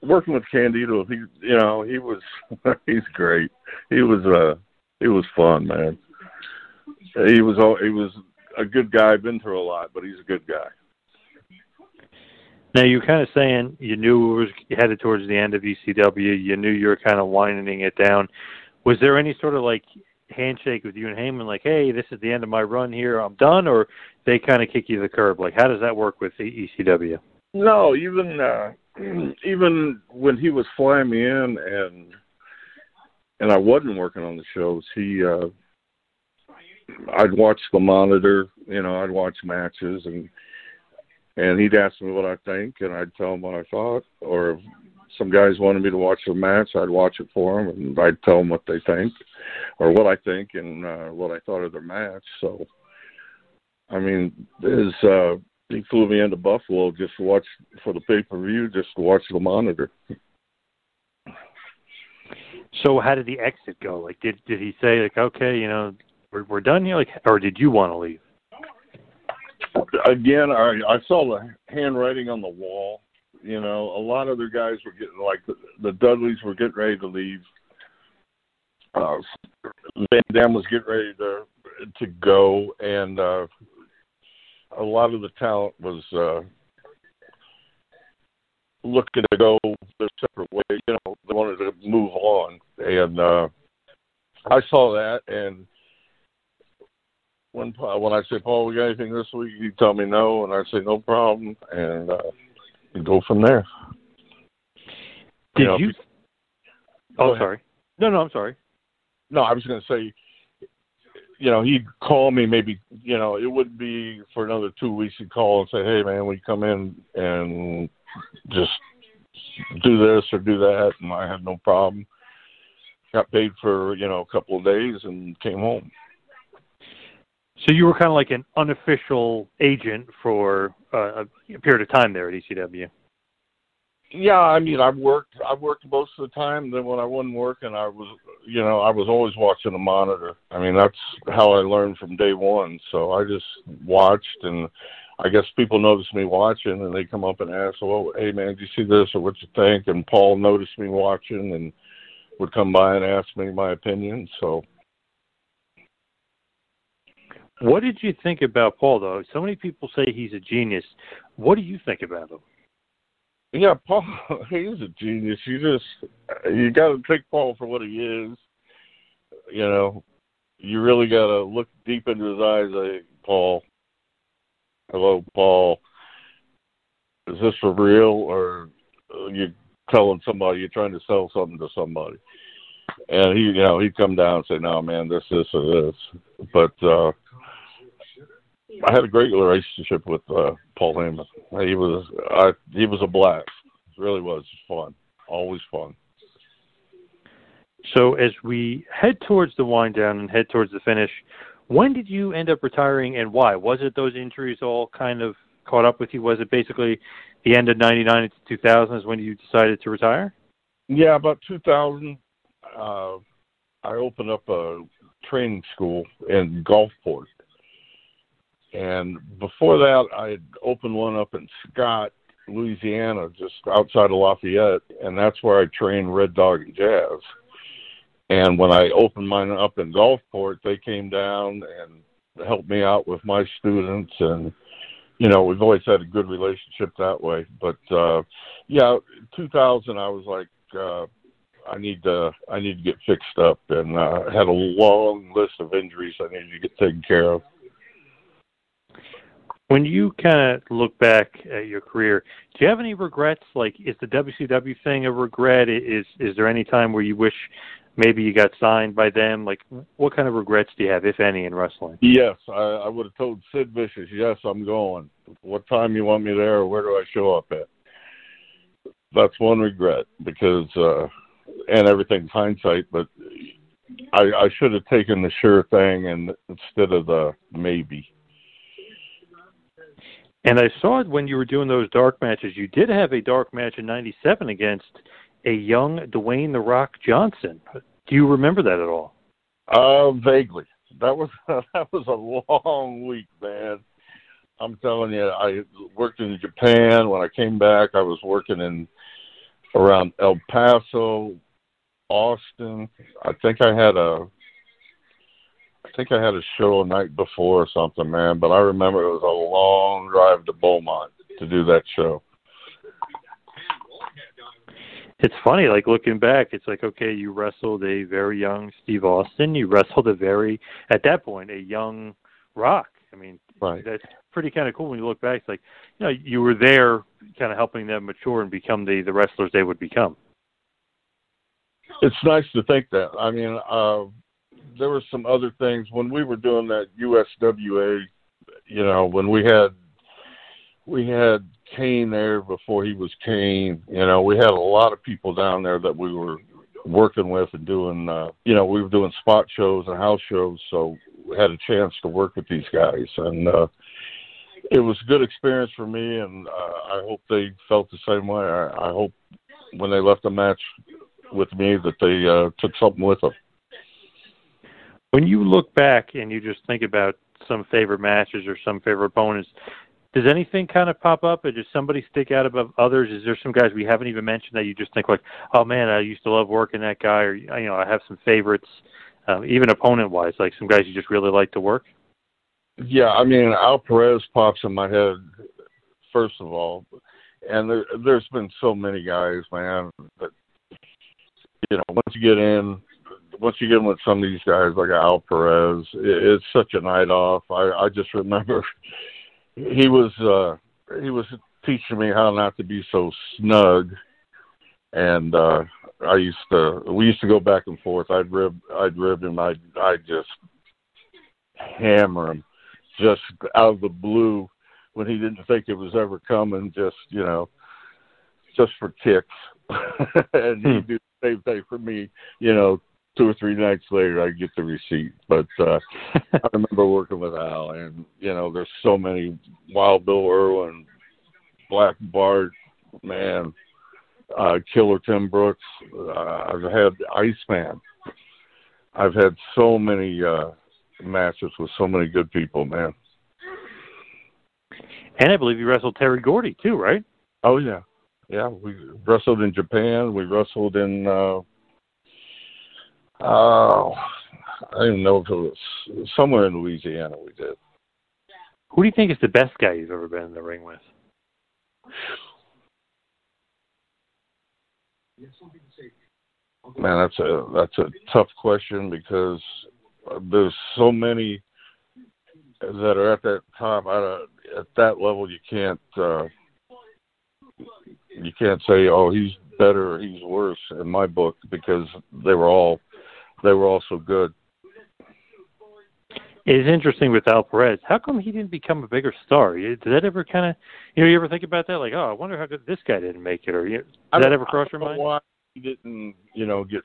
working with Candido, he, you know, he was, he's great. He was, uh, he was fun, man. He was all, he was a good guy. Been through a lot, but he's a good guy. Now you're kind of saying you knew it was headed towards the end of ECW. You knew you were kind of winding it down. Was there any sort of like handshake with you and Heyman, like, "Hey, this is the end of my run here. I'm done," or they kind of kick you to the curb? Like, how does that work with ECW? No, even uh, even when he was flying me in and and I wasn't working on the shows, he uh I'd watch the monitor, you know, I'd watch matches and and he'd ask me what I think and I'd tell him what I thought or if some guys wanted me to watch a match, I'd watch it for them and I'd tell them what they think or what I think and uh what I thought of their match. So I mean, his uh he flew me into Buffalo just to watch for the pay per view, just to watch the monitor. So how did the exit go? Like, did did he say like, okay, you know, we're we're done here, like, or did you want to leave? Again, I I saw the handwriting on the wall. You know, a lot of their guys were getting like the, the Dudleys were getting ready to leave. Uh, Van Dam was getting ready to to go, and uh, a lot of the talent was uh, looking to go their separate way. You know, they wanted to move on, and uh, I saw that. And when when I say, Paul, we got anything this week? You tell me no, and I say no problem, and uh, you go from there. Did you? Know, you oh, sorry. No, no, I'm sorry. No, I was going to say you know, he'd call me maybe, you know, it wouldn't be for another two weeks. He'd call and say, "Hey, man, we come in and just do this or do that," and I had no problem. Got paid for you know a couple of days and came home. So you were kind of like an unofficial agent for uh, a period of time there at ECW. Yeah, I mean, I've worked. I've worked most of the time. Then when I wasn't working, I was, you know, I was always watching a monitor. I mean, that's how I learned from day one. So I just watched, and I guess people noticed me watching, and they come up and ask, "Well, hey man, did you see this, or what you think?" And Paul noticed me watching, and would come by and ask me my opinion. So what did you think about Paul, though? So many people say he's a genius. What do you think about him? Yeah, Paul, he's a genius. You just you got to take Paul for what he is. You know, you really got to look deep into his eyes. Like, Paul, hello, Paul. Is this for real, or you telling somebody you're trying to sell something to somebody? And he, you know, he'd come down and say, "No, man, this, this, or this." But uh I had a great relationship with uh, Paul Heyman. He was I, he was a blast. It really was fun. Always fun. So as we head towards the wind down and head towards the finish, when did you end up retiring and why? Was it those injuries all kind of caught up with you? Was it basically the end of '99 into 2000 is when you decided to retire? Yeah, about 2000. Uh, I opened up a training school in Gulfport, and before that, I had opened one up in Scott, Louisiana, just outside of Lafayette, and that's where I trained Red Dog and Jazz. And when I opened mine up in Gulfport, they came down and helped me out with my students, and you know we've always had a good relationship that way. But uh, yeah, 2000, I was like. Uh, I need to I need to get fixed up and uh had a long list of injuries I needed to get taken care of. When you kind of look back at your career, do you have any regrets? Like, is the WCW thing a regret? Is is there any time where you wish maybe you got signed by them? Like, what kind of regrets do you have, if any, in wrestling? Yes, I, I would have told Sid Vicious, yes, I'm going. What time you want me there, or where do I show up at? That's one regret because, uh, and everything's hindsight, but I, I should have taken the sure thing and instead of the maybe And I saw it when you were doing those dark matches, you did have a dark match in '97 against a young Dwayne the Rock Johnson. Do you remember that at all? Uh, vaguely. That was that was a long week, man. I'm telling you, I worked in Japan. When I came back, I was working in around El Paso, Austin. I think I had a think I had a show a night before or something, man. But I remember it was a long drive to Beaumont to do that show. It's funny, like looking back, it's like okay, you wrestled a very young Steve Austin, you wrestled a very at that point a young Rock. I mean, right. that's pretty kind of cool when you look back. It's like you know you were there, kind of helping them mature and become the the wrestlers they would become. It's nice to think that. I mean, uh, there were some other things when we were doing that USWA. You know, when we had we had Kane there before he was Kane. You know, we had a lot of people down there that we were working with and doing. Uh, you know, we were doing spot shows and house shows, so we had a chance to work with these guys, and uh, it was a good experience for me. And uh, I hope they felt the same way. I, I hope when they left the match with me that they uh, took something with them. When you look back and you just think about some favorite matches or some favorite opponents, does anything kind of pop up, or does somebody stick out above others? Is there some guys we haven't even mentioned that you just think like, oh man, I used to love working that guy, or you know, I have some favorites, um, even opponent-wise, like some guys you just really like to work? Yeah, I mean, Al Perez pops in my head first of all, and there, there's been so many guys, man, that you know, once you get in, once you get with some of these guys like Al Perez, it, it's such a night off. I I just remember he was uh he was teaching me how not to be so snug and uh I used to we used to go back and forth. I'd rib I'd rib him, I'd I'd just hammer him just out of the blue when he didn't think it was ever coming, just, you know, just for kicks. and he'd do the same thing for me, you know, two or three nights later I'd get the receipt. But uh I remember working with Al and you know, there's so many Wild Bill Irwin, Black Bart, man, uh Killer Tim Brooks, uh, I've had Iceman. I've had so many uh matches with so many good people, man. And I believe you wrestled Terry Gordy too, right? Oh yeah. Yeah, we wrestled in Japan, we wrestled in uh Oh, I don't even know if it was somewhere in Louisiana. We did. Who do you think is the best guy you've ever been in the ring with? Man, that's a that's a tough question because there's so many that are at that top. At that level, you can't uh, you can't say, oh, he's better or he's worse in my book because they were all they were also good. It's interesting with Al Perez. How come he didn't become a bigger star? Did that ever kind of, you know, you ever think about that? Like, oh, I wonder how good this guy didn't make it, or you, did that ever cross your mind? Why he didn't, you know, get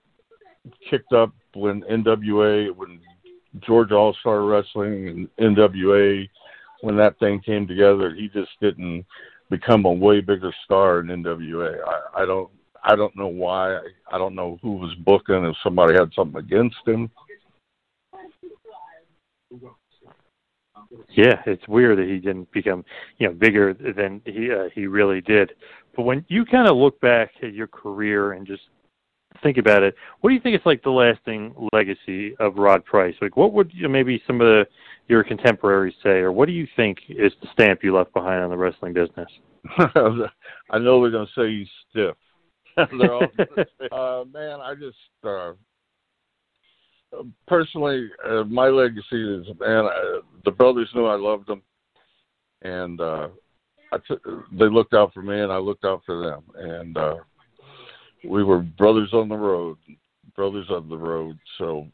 kicked up when NWA, when Georgia All Star Wrestling and NWA, when that thing came together, he just didn't become a way bigger star in NWA. I, I don't I don't know why. I don't know who was booking. If somebody had something against him. Yeah, it's weird that he didn't become, you know, bigger than he uh, he really did. But when you kind of look back at your career and just think about it, what do you think is like the lasting legacy of Rod Price? Like, what would you know, maybe some of the your contemporaries say, or what do you think is the stamp you left behind on the wrestling business? I know they're going to say he's stiff. They're all, uh, man, I just uh, personally, uh, my legacy is man. I, the brothers knew I loved them, and uh, I t- they looked out for me, and I looked out for them, and uh, we were brothers on the road, brothers on the road. So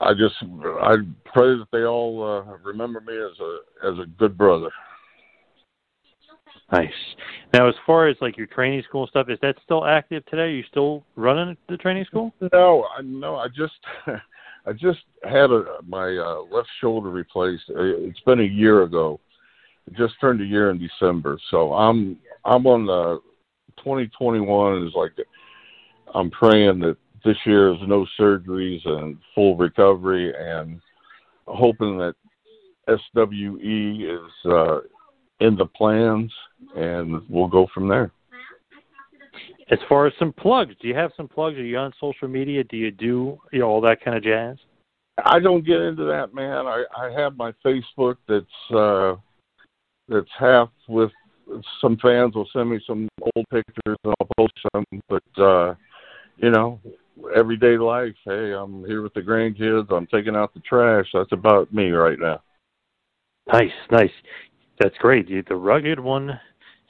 I just I pray that they all uh, remember me as a as a good brother. Nice. Now, as far as like your training school stuff, is that still active today? Are you still running the training school? No, I no. I just I just had a, my uh, left shoulder replaced. Uh, it's been a year ago, It just turned a year in December, so I'm I'm on the 2021 is like I'm praying that this year is no surgeries and full recovery, and hoping that SWE is uh, in the plans, and we'll go from there. As far as some plugs, do you have some plugs? Are you on social media? Do you do you know all that kind of jazz? I don't get into that, man. I I have my Facebook that's uh that's half with some fans will send me some old pictures and I'll post them, but uh you know, everyday life, hey, I'm here with the grandkids, I'm taking out the trash. That's about me right now. Nice, nice. That's great. The rugged one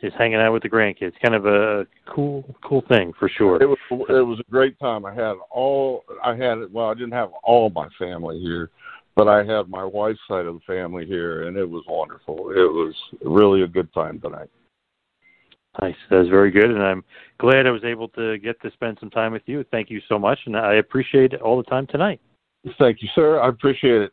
is hanging out with the grandkids. Kind of a cool, cool thing for sure. It was it was a great time. I had all I had. Well, I didn't have all my family here, but I had my wife's side of the family here, and it was wonderful. It was really a good time tonight. Nice. That was very good, and I'm glad I was able to get to spend some time with you. Thank you so much, and I appreciate all the time tonight. Thank you, sir. I appreciate it.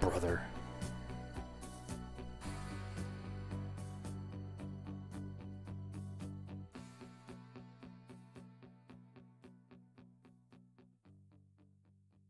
brother.